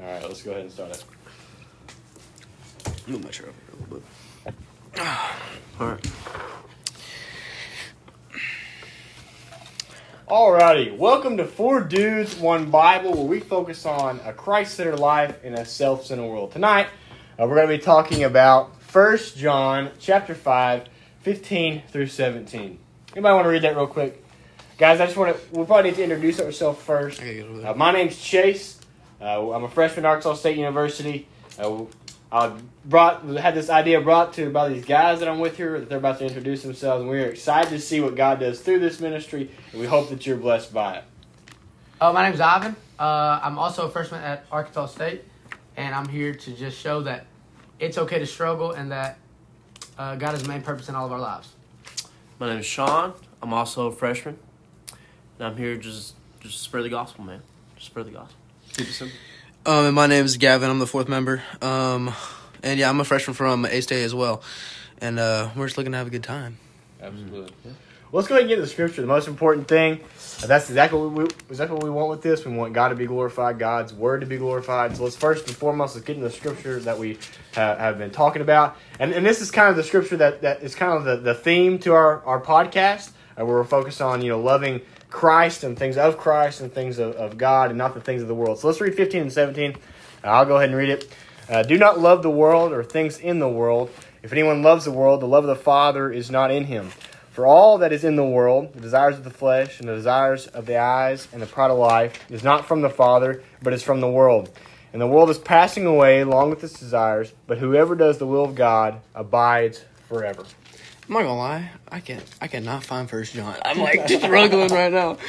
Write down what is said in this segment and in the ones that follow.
All right, let's go ahead and start it. Move my chair over a little bit. All right. Alrighty, welcome to Four Dudes, One Bible, where we focus on a Christ centered life in a self centered world. Tonight, uh, we're going to be talking about 1 John chapter 5, 15 through 17. Anybody want to read that real quick? Guys, I just want to, we probably need to introduce ourselves first. I gotta get over Uh, my name's Chase. Uh, I'm a freshman at Arkansas State University. Uh, I brought had this idea brought to by these guys that I'm with here that they're about to introduce themselves, and we're excited to see what God does through this ministry, and we hope that you're blessed by it. Uh, my name's Ivan. Uh, I'm also a freshman at Arkansas State, and I'm here to just show that it's okay to struggle and that uh, God is the main purpose in all of our lives. My name is Sean. I'm also a freshman, and I'm here just just spread the gospel, man. Just spread the gospel. Keep it simple. Um, and my name is Gavin. I'm the fourth member. Um, and yeah, I'm a freshman from A State as well. And uh, we're just looking to have a good time. Absolutely. Well, let's go ahead and get to the scripture. The most important thing. uh, That's exactly what we exactly what we want with this. We want God to be glorified, God's word to be glorified. So let's first and foremost let's get into the scripture that we have, have been talking about. And and this is kind of the scripture that, that is kind of the, the theme to our, our podcast. Uh, where we're focused on, you know, loving Christ and things of Christ and things of, of God and not the things of the world. So let's read 15 and 17. Uh, I'll go ahead and read it. Uh, Do not love the world or things in the world. If anyone loves the world, the love of the Father is not in him. For all that is in the world, the desires of the flesh and the desires of the eyes and the pride of life, is not from the Father, but is from the world. And the world is passing away along with its desires, but whoever does the will of God abides forever. I'm not gonna lie, I can't. I cannot find First John. I'm like struggling right now.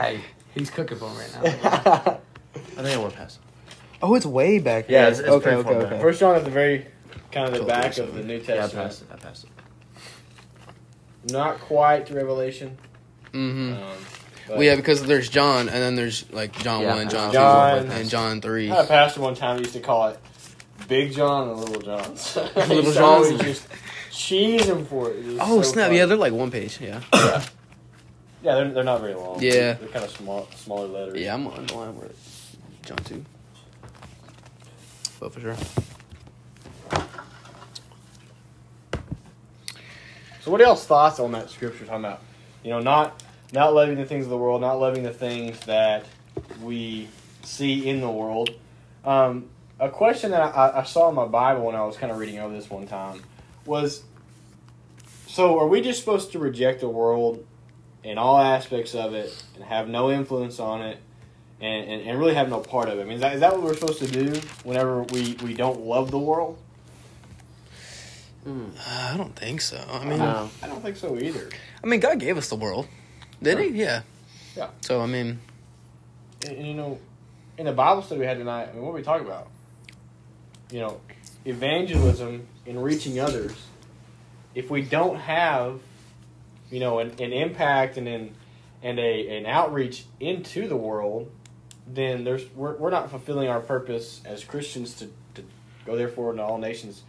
Hey, he's cooking for him right now. I think I want to pass. oh, it's way back. Yeah, there. it's- it's okay, pretty okay, far okay. First John is the very kind of the Cool, back so- of the New Yeah, I Testament. passed it. I passed it. Not quite to Revelation. Mm-hmm. Um, but Well, yeah, because there's John, and then there's like John Yeah, one, John, John- two, and John three. I had a pastor one time used to call it Big John and Little John. Little Johns? always just cheesing for it. It was Oh so snap! funny. Yeah, they're like one page. Yeah, yeah. Yeah, they're, they're not very long. Yeah. They're kind of small, smaller letters. yeah. I'm on the line where John two. But for sure. So, what else thoughts on that scripture talking about? You know, not not loving the things of the world, not loving the things that we see in the world. Um, a question that I, I saw in my Bible when I was kind of reading over this one time was: So, are we just supposed to reject the world in all aspects of it and have no influence on it? And, and, and really have no part of it. I mean, is that, is that what we're supposed to do whenever we, we don't love the world? Mm. Uh, I don't think so. I mean, No. I don't think so either. I mean, God gave us the world, did He? Yeah. Yeah. So I mean, And, and, you know, in the Bible study we had tonight, I mean, what were we talking about? You know, evangelism and reaching others. If we don't have, you know, an, an impact and an, and a an outreach into the world, then there's we're, we're not fulfilling our purpose as Christians to, to go therefore into all nations,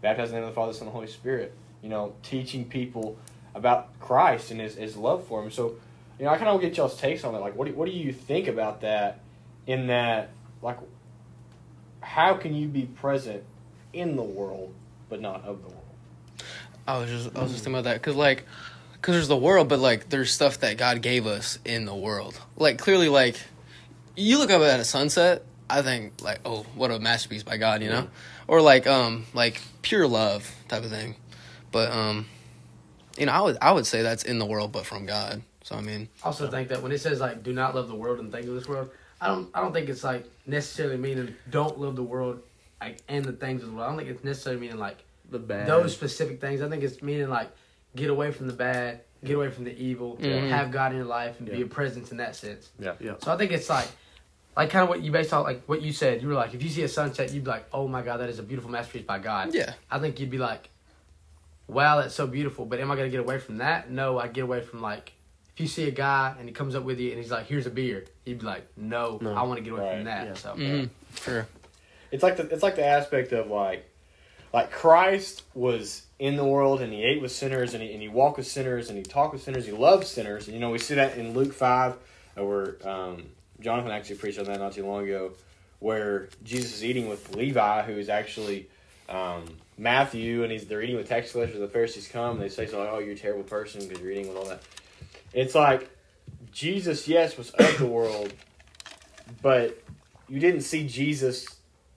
baptizing in the name of the Father, Son, and Holy Spirit. You know, teaching people about Christ and his, his love for him. So, you know, I kind of get y'all's takes on that. Like, what do, what do you think about that? In that, like, how can you be present in the world but not of the world? I was just I was just thinking about that because like because there's the world, but like there's stuff that God gave us in the world. Like clearly, like you look up at a sunset, I think like oh what a masterpiece by God, you know, or like um like pure love type of thing. But um, you know, I would I would say that's in the world, but from God. So I mean, I also think that when it says like do not love the world and things of this world, I don't I don't think it's like necessarily meaning don't love the world like and the things of the world. I don't think it's necessarily meaning like The bad. those specific things. I think it's meaning like get away from the bad, get away from the evil, Mhm. have God in your life and be a presence in that sense. Yeah. Yeah. So I think it's like like kind of what you based on like what you said. You were like if you see a sunset, you'd be like, oh my god, that is a beautiful masterpiece by God. yeah, I think you'd be like, wow, that's so beautiful. But am I gonna get away from that? No, I get away from like if you see a guy and he comes up with you and he's like, here's a beer, you'd be like, no, No. I want to get away Right. from that. Yeah. So mm sure, It's like the it's like the aspect of like like Christ was in the world and he ate with sinners and he, and he walked with sinners and he talked with sinners. He loved sinners. And, you know, we see that in Luke five, uh, where um, Jonathan actually preached on that not too long ago, where Jesus is eating with Levi, who is actually um, Matthew, and he's they're eating with tax collectors. The Pharisees come, and they say something like, "Oh, you're a terrible person because you're eating with all that." It's like Jesus, yes, was of the world, but you didn't see Jesus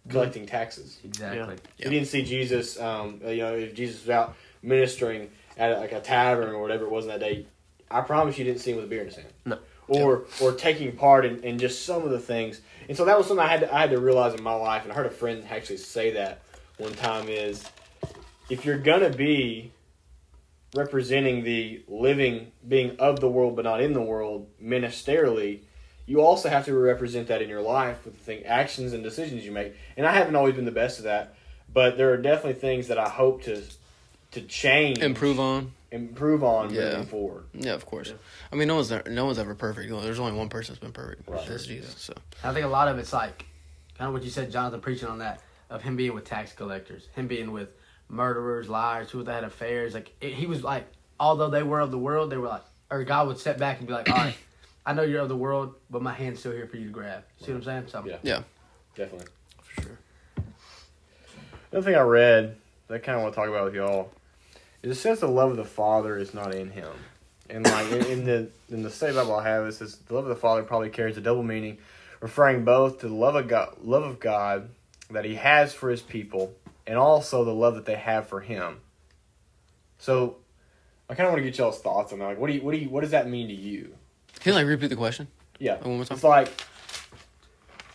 collecting taxes. Exactly. Yeah. You didn't see Jesus. Um, you know, if Jesus was out ministering at like a tavern or whatever it was on that day, I promise you didn't see him with a beer in his hand. No. Or or taking part in, in just some of the things. And so that was something I had to, I had to realize in my life, and I heard a friend actually say that one time is if you're gonna be representing the living being of the world but not in the world ministerially you also have to represent that in your life with the thing actions and decisions you make and i haven't always been the best of that but there are definitely things that i hope to to change Improve on. improve on Yeah. moving forward Yeah, of course. I mean, no one's no one's ever perfect. There's only one person that's been perfect. Right. That's Jesus. So I think a lot of it's like kind of what you said, Jonathan, preaching on that of him being with tax collectors, him being with murderers, liars, people that had affairs. Like it, he was like, although they were of the world, they were like, or God would step back and be like, all right, I know you're of the world, but my hand's still here for you to grab. See what I'm saying? So Yeah. yeah, definitely For sure. Another thing I read that I kind of want to talk about with y'all is it says the love of the Father is not in him, and like in, in the in the state Bible I have it says the love of the Father probably carries a double meaning, referring both to the love of God, love of God that He has for His people, and also the love that they have for Him. So, I kind of want to get y'all's thoughts on that. Like, what do you what do you what does that mean to you? can you like repeat the question? Yeah. One more time? It's like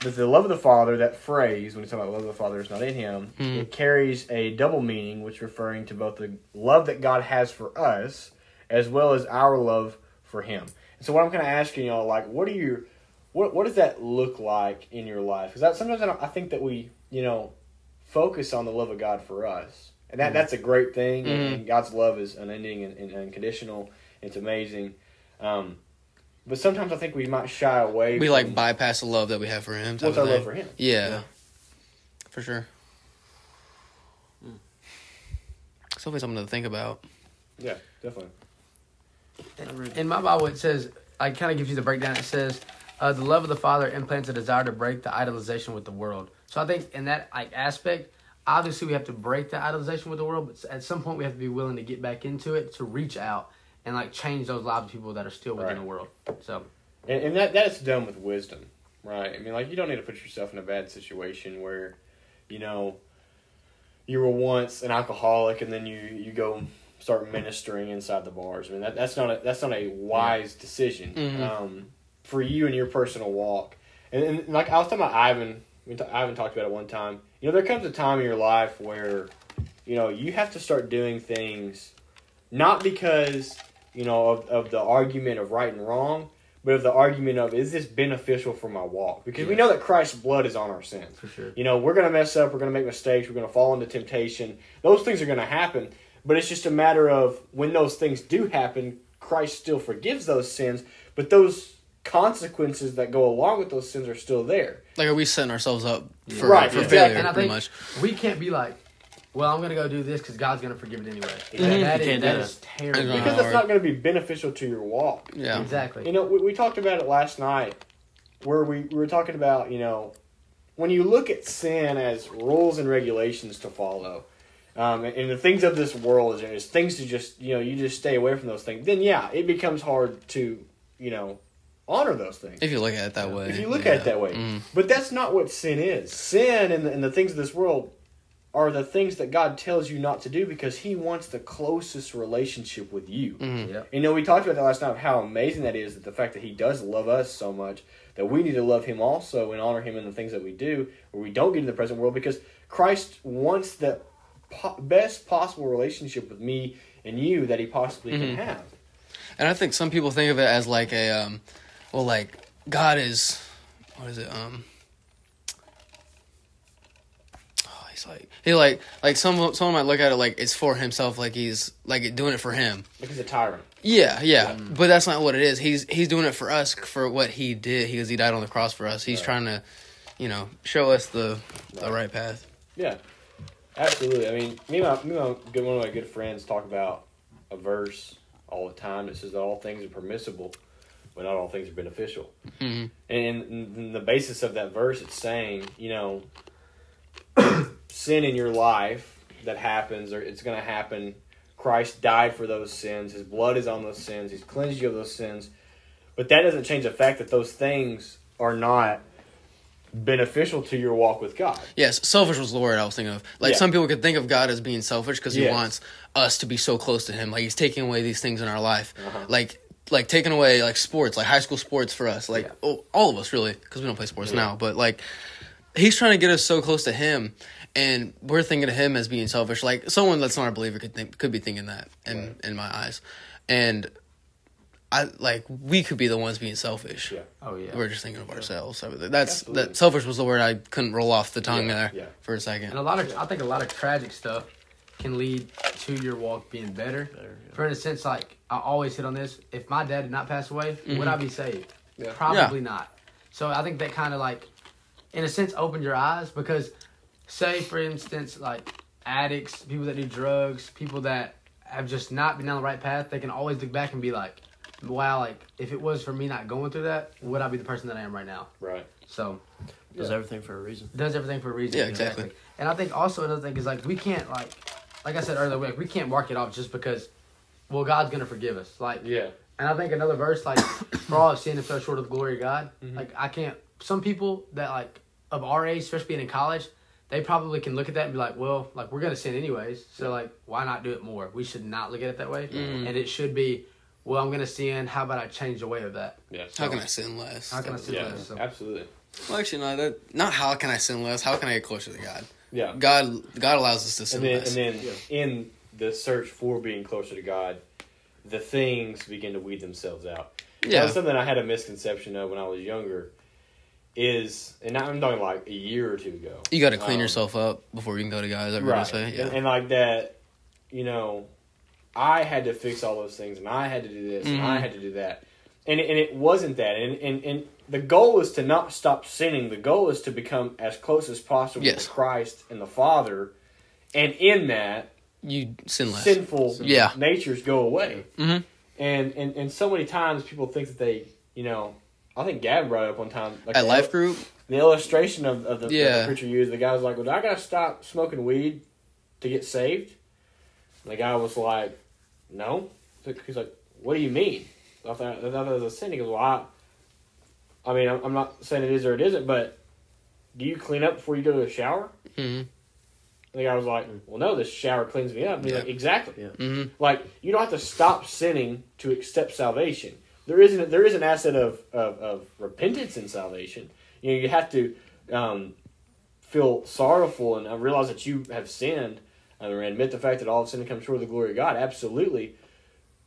the love of the Father, that phrase, when you talk about the love of the Father is not in him, Mhm. it carries a double meaning, which referring to both the love that God has for us, as well as our love for him. And so what I'm kind of asking y'all, like, what do you, what, what does that look like in your life? Because that, sometimes I, don't, I think that we, you know, focus on the love of God for us. And that, that's a great thing. Mhm. And God's love is unending and, and unconditional. It's amazing. Um, but sometimes I think we might shy away. We from like bypass the love that we have for him. What's our love for Him. Yeah, Yeah. for sure. It's definitely something to think about. Yeah, definitely. in my Bible, it says, I kind of gives you the breakdown. It says, uh, the love of the Father implants a desire to break the idolization with the world. So I think in that like aspect, obviously we have to break the idolization with the world, but at some point we have to be willing to get back into it to reach out and like change those lives of people that are still within Right. the world. So And, and that that's done with wisdom, right? I mean, like you don't need to put yourself in a bad situation where, you know, you were once an alcoholic and then you you go start ministering inside the bars. I mean, that, that's not a that's not a wise decision Mhm. um, for you and your personal walk. And, and like I was talking about Ivan, we Ivan talked about it one time. You know, there comes a time in your life where, you know, you have to start doing things, not because you know of, of the argument of right and wrong, but of the argument of is this beneficial for my walk? Because we know that Christ's blood is on our sins. for sure. You know, we're going to mess up, we're going to make mistakes, we're going to fall into temptation. Those things are going to happen, but it's just a matter of when those things do happen, Christ still forgives those sins, but those consequences that go along with those sins are still there. Like, are we setting ourselves up for, Right, for yeah. failure? And I pretty think much. we can't be like, well, I'm going to go do this because God's going to forgive it anyway. Mhm. That You is, can't do that that. is terrible. Because it's not going to be beneficial to your walk. Yeah. Exactly. You know, we, we talked about it last night where we, we were talking about, you know, when you look at sin as rules and regulations to follow, um, and, and the things of this world is, is things to just, you know, you just stay away from those things, then yeah, it becomes hard to, you know, honor those things. If you look at it that way. If you look yeah. at it that way. Mm. But that's not what sin is. Sin and the, and the things of this world are the things that God tells you not to do because He wants the closest relationship with you. Mhm. Yep. You know, we talked about that last night of how amazing that is that the fact that He does love us so much that we need to love Him also and honor Him in the things that we do, where we don't get in the present world because Christ wants the po- best possible relationship with me and you that He possibly Mhm. can have. And I think some people think of it as like a, um, well, like God is, what is it? Um, oh, he's like he like like some someone might look at it like it's for himself, like he's like doing it for him. Like He's a tyrant. Yeah, yeah, but that's not what it is. He's he's doing it for us for what he did because he died on the cross for us. He's Right. trying to, you know, show us the the Right. right path. Yeah, absolutely. I mean, me and my, me and my good, one of my good friends talk about a verse all the time that says that all things are permissible, but not all things are beneficial. Mhm. And the basis of that verse, it's saying, you know, sin in your life that happens, or it's going to happen. Christ died for those sins. His blood is on those sins. He's cleansed you of those sins. But that doesn't change the fact that those things are not beneficial to your walk with God. Yes, selfish was the word I was thinking of. Like Yeah. some people could think of God as being selfish because he Yes. wants us to be so close to him. Like he's taking away these things in our life, Uh-huh. like like taking away like sports, like high school sports for us, like Yeah. oh, all of us really, because we don't play sports Yeah. now. But like he's trying to get us so close to him, and we're thinking of him as being selfish. Like someone that's not a believer could think could be thinking that in Right. in my eyes, and I like we could be the ones being selfish. Yeah. Oh yeah. We're just thinking of ourselves. So that's Absolutely. that. Selfish was the word I couldn't roll off the tongue Yeah, there yeah. for a second. And a lot of, I think a lot of tragic stuff can lead to your walk being better. Better, yeah. For instance, like I always hit on this: if my dad did not pass away, mm-hmm. would I be saved? Yeah. Probably not. So I think that kind of like, in a sense, opened your eyes because, say for instance, like addicts, people that do drugs, people that have just not been down the right path, they can always look back and be like, "Wow, like if it was for me not going through that, would I be the person that I am right now?" Right. So Does Yeah. everything for a reason. does everything for a reason. Yeah, exactly. And I think also another thing is like we can't like, like I said earlier, like we can't mark it off just because, well, God's gonna forgive us. Like, Yeah. and I think another verse like, for all have sinned and fell short of the glory of God. Mhm. Like I can't. Some people that like of our age, especially being in college, they probably can look at that and be like, well, like we're gonna sin anyways, so like why not do it more? We should not look at it that way, Mhm. and it should be, well, I'm gonna sin. How about I change the way of that? Yeah. How can I sin less? How can I sin Yeah. less? So- Absolutely. Well, actually, no. That not how can I sin less. How can I get closer to God? Yeah. God, God allows us to sin and then, less. and then in the search for being closer to God, the things begin to weed themselves out. Yeah, was something I had a misconception of when I was younger. Is and I'm talking like a year or two ago. you got to clean Um, yourself up before you can go to God. Is that what right? you're? Yeah. And, and like that, you know, I had to fix all those things, and I had to do this, and I Mhm. had to do that, and it- and it wasn't that, and and and the goal is to not stop sinning. The goal is to become as close as possible Yes. to Christ and the Father, and in that, you sin less. sinful Yeah. natures go away. Mhm. And, and and so many times people think that they, you know, I think Gab brought it up one time. Like At life group, the illustration of, of the, Yeah. the preacher used, the guy was like, "Well, do I got to stop smoking weed to get saved?" And the guy was like, "No." He's like, "What do you mean?" I thought, I thought that was a sin. He goes, "Well, I, I mean, I'm, I'm not saying it is or it isn't, but do you clean up before you go to the shower?" hmm And the guy was like, "Well, no, this shower cleans me up." And he's Yeah. like, "Exactly." Yeah. hmm Like you don't have to stop sinning to accept salvation. There isn't there is an asset of, of, of repentance in salvation. You know, you have to um, feel sorrowful and uh, realize that you have sinned and admit the fact that all of sin comes short of the glory of God. Absolutely,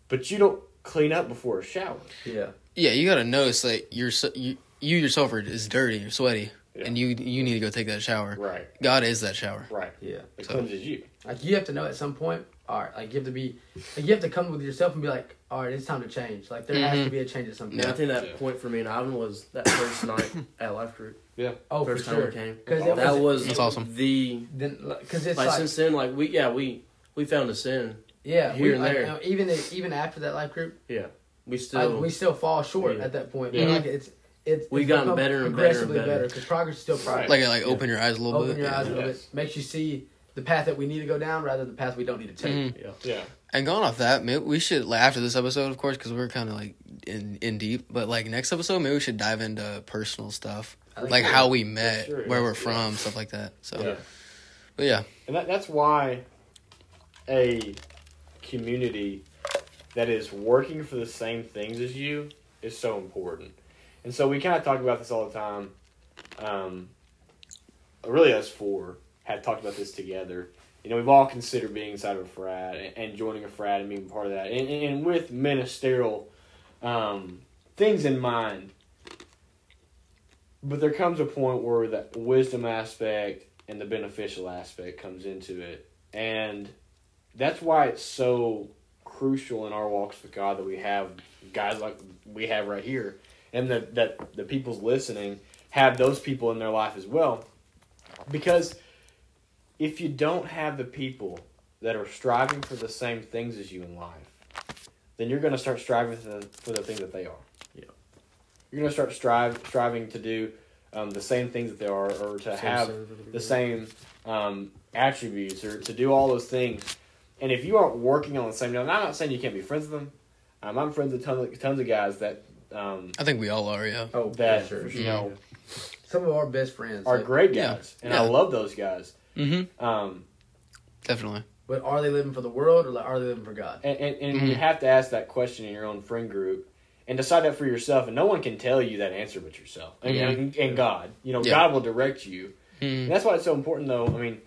but you don't clean up before a shower. Yeah. yeah. You got to notice that you're so, you, you yourself are is dirty, you're sweaty, Yeah. and you you need to go take that shower. Right, God is that shower. right. Yeah. It So- cleanses you. Like you have to know at some point, all right, like you have to be, like you have to come with yourself and be like, all right, it's time to change. Like there has Mhm. to be a change at some point. Yeah, I think that Yeah. point for me and Ivan was that first night at life group. Yeah. Oh, first for time sure. we came. Because That was, was That's awesome. The then because it's like, like, since then, like we yeah we we found a sin. Yeah, here we, and like, there. you know, even if, even after that life group, Yeah, we I- still we still fall short Yeah. at that point. Yeah. Like it's it's We've it's gotten better and better and progressively better. because progress is still progress. Right. Like like open your eyes a little Open bit. Open your yeah. eyes a little Yes. bit, makes you see the path that we need to go down rather than the path we don't need to take. Mhm. yeah. Yeah, And going off that, maybe we should like, after this episode, of course, because we're kind of like in in deep. But like next episode, maybe we should dive into personal stuff, like so. how we met, sure, where yeah. we're from, stuff like that. So, yeah. but yeah, And that, that's why a community that is working for the same things as you is so important. And so we kind of talk about this all the time. Um, really, us four have talked about this together. You know, we've all considered being inside of a frat and, joining a frat and being part of that, and, and with ministerial um, things in mind. But there comes a point where that wisdom aspect and the beneficial aspect comes into it. And that's why it's so crucial in our walks with God that we have guys like we have right here. And that, that the people's listening have those people in their life as well. Because if you don't have the people that are striving for the same things as you in life, then you're going to start striving for the, for the things that they are. Yeah. you're gonna start strive striving to do um, the same things that they are, or to have the same um, attributes, or to do all those things. And if you aren't working on the same, now I'm not saying you can't be friends with them. Um, I'm friends with tons of, tons of guys that um, I think we all are. Yeah. Oh, that for sure. you know Some of our best friends are like, great Yeah. guys, and Yeah. I love those guys. Mm-hmm. Um, Definitely. But are they living for the world or are they living for God? and and, and Mhm. you have to ask that question in your own friend group and decide that for yourself. And no one can tell you that answer but yourself and, Mhm. and, and God. You know, Yeah. God will direct you. Mm-hmm. And that's why it's so important, though. I mean,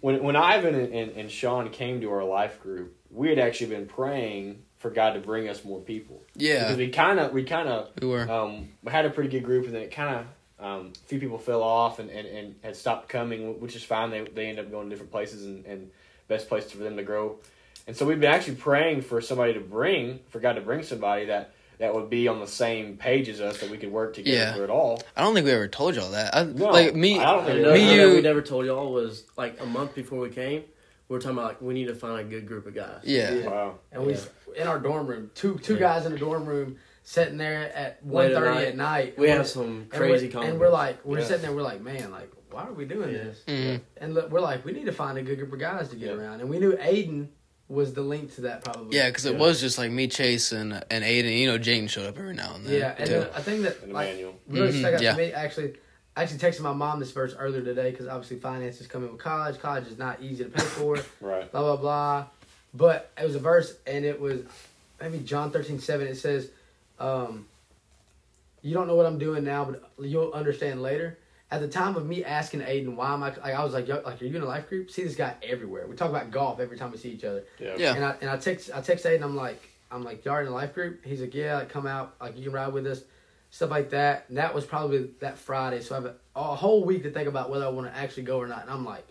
when when Ivan and, and, and Sean came to our life group, we had actually been praying for God to bring us more people. Yeah. Because we kind of we kind of We were. um, we had a pretty good group, and then it kind of um, a few people fell off and, and, and had stopped coming, which is fine. They they end up going to different places, and, and best place for them to grow. And so we've been actually praying for somebody to bring, for God to bring somebody that that would be on the same page as us, that we could work together Yeah. for it all. I don't think we ever told y'all that. I, No, like me. I don't think Another we me, thing that you. we never told y'all was like a month before we came. We're talking about like we need to find a good group of guys. Yeah. Yeah. Wow. And we in our dorm room, two two Yeah. guys in the dorm room sitting there at Late at 1.30 night. at night. We have we're- some and crazy we're, and we're like we're Yeah. sitting there, we're like, man, like why are we doing Yeah. this? Mhm. And look, we're like, we need to find a good group of guys to get Yeah. around. And we knew Aiden was the link to that probably. Yeah, because it Yeah. was just like me, Chase, and and Aiden. You know, Jane showed up every now and then. Yeah, and too. then I think that And like Emmanuel. really Mhm, stuck out yeah. to me. Actually, I actually texted my mom this verse earlier today because obviously finances come in with college. College is not easy to pay for. Right. blah blah blah. But it was a verse, and it was maybe John thirteen seven. It says, um, "You don't know what I'm doing now, but you'll understand later." At the time of me asking Aiden, "Why am I?" Like, I was like, Yo, "Like, are you in a life group?" See this guy everywhere. We talk about golf every time we see each other. Yeah. Yeah. And I and I text I text Aiden. I'm like, I'm like, "Y'all in a life group?" He's like, "Yeah, like, come out. Like, you can ride with us." Stuff like that. And that was probably that Friday. So I have a, a whole week to think about whether I want to actually go or not. And I'm like,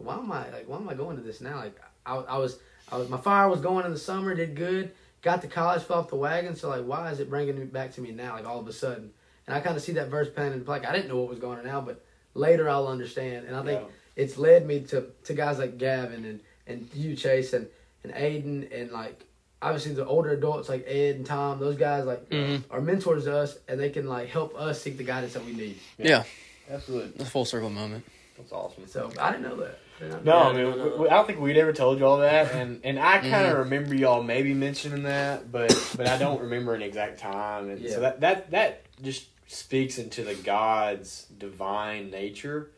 why am I like why am I going to this now? Like I, I was I was my fire was going in the summer, did good, got to college, fell off the wagon. So like why is it bringing me back to me now? Like all of a sudden, and I kind of see that verse pen and like I didn't know what was going on now, but later I'll understand. And I think Yeah. it's led me to to guys like Gavin and and you Chase and and Aiden and like obviously the older adults like Ed and Tom. Those guys like Mhm. are mentors to us, and they can like help us seek the guidance that we need. yeah, Absolutely. it's a full circle moment. That's awesome. So I didn't know that. Didn't No, know I mean, we, we- I don't think we'd ever told you all that, and and I kind of Mhm. remember y'all maybe mentioning that, but but I don't remember an exact time, and Yeah. so that that that just speaks into the God's divine nature,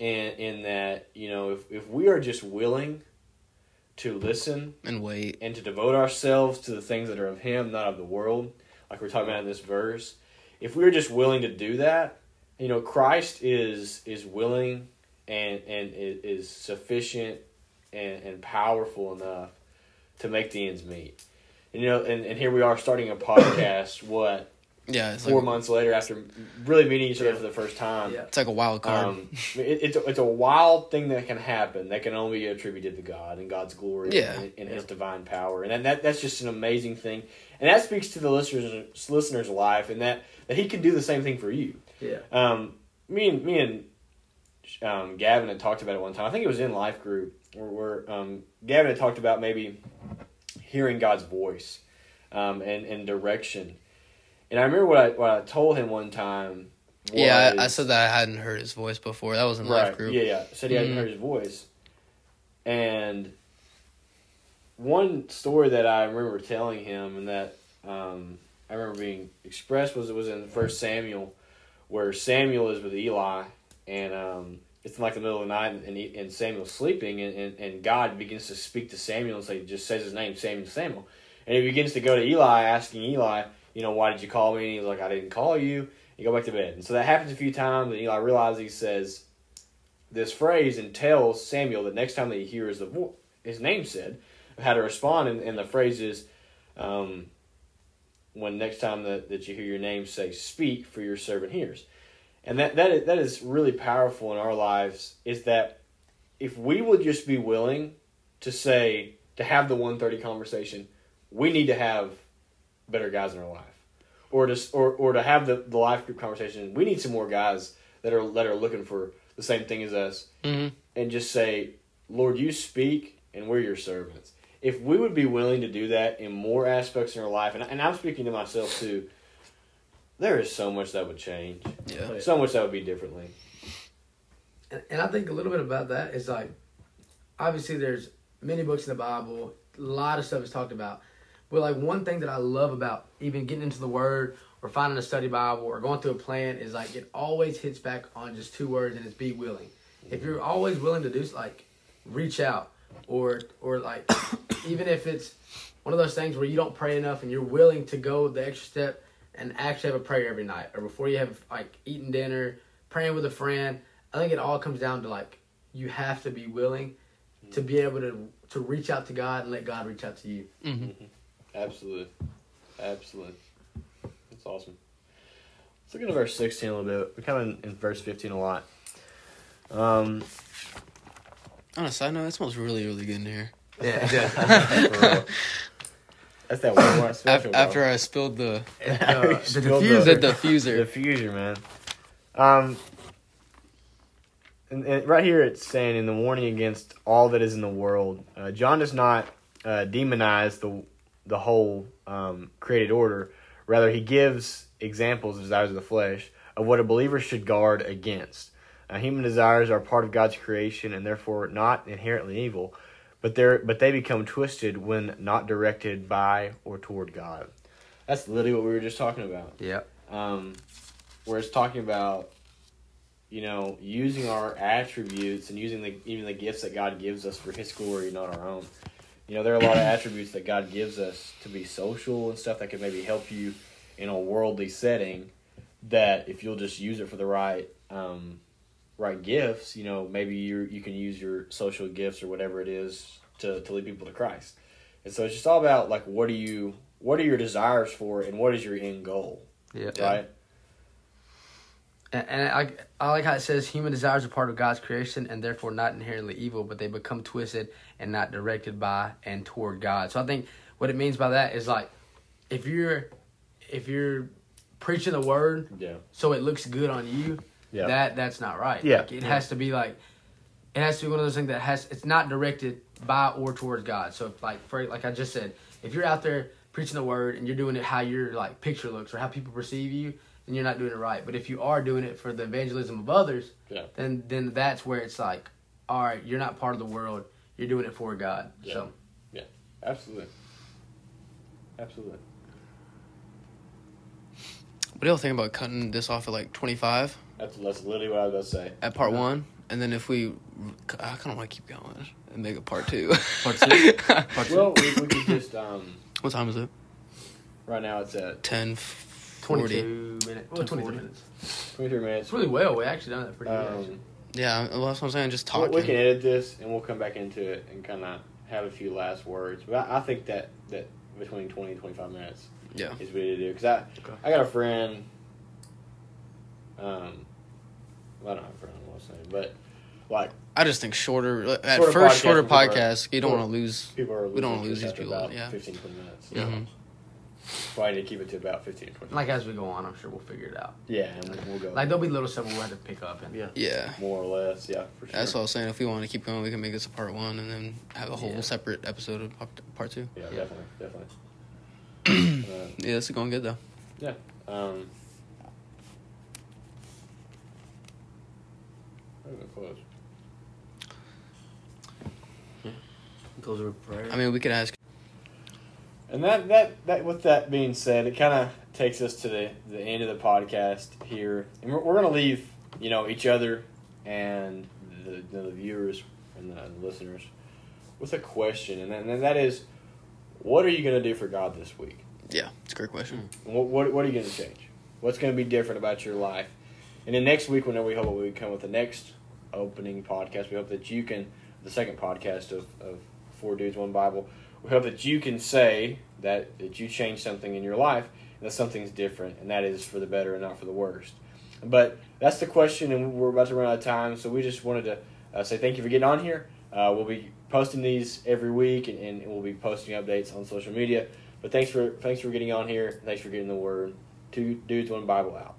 and in that you know if if we are just willing to listen And wait. and to devote ourselves to the things that are of Him, not of the world, like we're talking about in this verse. If we're just willing to do that, you know, Christ is is willing and and is sufficient and, and powerful enough to make the ends meet. And, you know, and, and here we are starting a podcast. what Yeah, it's four like months later after really meeting each other Yeah. for the first time. Yeah. it's like a wild card. Um, it, it's a, it's a wild thing that can happen that can only be attributed to God and God's glory Yeah. and, and His divine power, and that, that that's just an amazing thing, and that speaks to the listeners listener's life, and that that He can do the same thing for you. Yeah. Um, me and me and um, Gavin had talked about it one time. I think it was in Life Group where, where um, Gavin had talked about maybe hearing God's voice um, and and direction. And I remember what I what I told him one time. yeah, I, I said that I hadn't heard his voice before. That was in right. life group. Yeah, yeah. Said he hadn't Mhm. heard his voice. And one story that I remember telling him and that um, I remember being expressed was it was in First Samuel, where Samuel is with Eli, and um, it's in like the middle of the night, and, he, and Samuel's sleeping, and, and, and God begins to speak to Samuel and say, just says his name, Samuel, Samuel, and he begins to go to Eli, asking Eli, you know, why did you call me? And he's like, I didn't call you. You go back to bed, and so that happens a few times, and Eli realizes he says this phrase and tells Samuel that next time that he hears the vo- his name said, how to respond, and, and the phrase is, um, when next time that, that you hear your name say, speak, for your servant hears. And that, that, is, that is really powerful in our lives, is that if we would just be willing to say, to have the 130 conversation, we need to have better guys in our life. Or to, or, or to have the, the life group conversation, we need some more guys that are, that are looking for the same thing as us hmm and just say, Lord, you speak, and we're your servants. If we would be willing to do that in more aspects in our life, and, and I'm speaking to myself too, there is so much that would change. Yeah. So much that would be differently. And, and I think a little bit about that is like, obviously, there's many books in the Bible. A lot of stuff is talked about. But like one thing that I love about even getting into the Word or finding a study Bible or going through a plan is like it always hits back on just two words and it's be willing. If you're always willing to do like reach out or or like even if it's one of those things where you don't pray enough and you're willing to go the extra step and actually have a prayer every night or before you have like eating dinner, praying with a friend. I think it all comes down to like you have to be willing to be able to to reach out to God and let God reach out to you. hmm Absolutely. Absolutely. That's awesome. Let's look into verse 16 a little bit. We're kind of in, in verse 15 a lot. Um, On a side note, it smells really, really good in here. Yeah, for real. That's that one more Af- special. after I spilled the the Spilled diffuser. the diffuser. diffuser, man. Um, and, and right here it's saying in the warning against all that is in the world. Uh, John does not uh, demonize the the whole um, created order. Rather, he gives examples of desires of the flesh of what a believer should guard against. Uh, human desires are part of God's creation and therefore not inherently evil, but they but they become twisted when not directed by or toward God. That's literally what we were just talking about Yeah. um, where it's talking about you know using our attributes and using the even the gifts that God gives us for His glory, not our own. You know, there are a lot of attributes that God gives us to be social and stuff that can maybe help you in a worldly setting. That if you'll just use it for the right um, right gifts, you know, maybe you you can use your social gifts or whatever it is to to lead people to Christ. And so it's just all about like what are you what are your desires for and what is your end goal, Yep. right? And, and I, I like how it says human desires are part of God's creation and therefore not inherently evil, but they become twisted and not directed by and toward God. So I think what it means by that is like if you're if you're preaching the word Yeah. so it looks good on you, Yeah. that that's not right. Yeah. Like, it has to be like it has to be one of those things that has it's not directed by or towards God. So if like for like I just said, if you're out there preaching the word and you're doing it how your like picture looks or how people perceive you, then you're not doing it right. But if you are doing it for the evangelism of others, Yeah. then then that's where it's like, all right, you're not part of the world. You're doing it for God. Yeah. So Absolutely. Absolutely. What do y'all think about cutting this off at like 25 That's that's literally what I was about to say. at part one? And then if we, I kind of want to keep going and make a part two. Part two? Part two? Well, we, we could just um what time is it? right now it's at 10 22 minutes. Well, 23 minutes. twenty three minutes. It's really well. We actually done that pretty good. Um, Actually. Yeah, well, that's what I'm saying. Just we, talking. we can edit this and we'll come back into it and kind of have a few last words. But I, I think that that between twenty and twenty five minutes Yeah. is what to do because I Okay. I got a friend. Um, well, I don't have a friend. I was saying, but like I just think shorter, at Shorter first, podcast shorter podcast. you don't want to lose. people are We don't losing wanna lose these people, about yeah. 15, 20 minutes. Mhm. So I need to keep it to about 15 or 20 Like as we go on, I'm sure we'll figure it out. Yeah, and we'll, we'll go. Like there'll be little stuff we'll have to pick up and Yeah. Yeah. more or less, yeah, for sure. That's what I was saying. If we want to keep going, we can make this a part one and then have a whole Yeah. separate episode of part, part two. Yeah, Yeah. definitely, definitely. uh, Yeah, this is going good though. Yeah. Um, I'm gonna close. Goes prayer. I mean, we could ask. And that, that, that, with that being said, it kind of takes us to the, the end of the podcast here. And we're, we're going to leave, you know, each other and the, the viewers and the, listeners with a question. And, then, and that is, what are you going to do for God this week? Yeah, it's a great question. Hmm. What, what, what are you going to change? What's going to be different about your life? And then next week, whenever we hope we come with the next opening podcast, we hope that you can, the second podcast of, of Four Dudes, One Bible, we hope that you can say that, that you changed something in your life and that something's different and that is for the better and not for the worst. But that's the question, and we're about to run out of time, so we just wanted to uh, say thank you for getting on here. Uh, we'll be posting these every week, and, and we'll be posting updates on social media. But thanks for thanks for getting on here. Thanks for getting the word. Two dudes, one Bible out.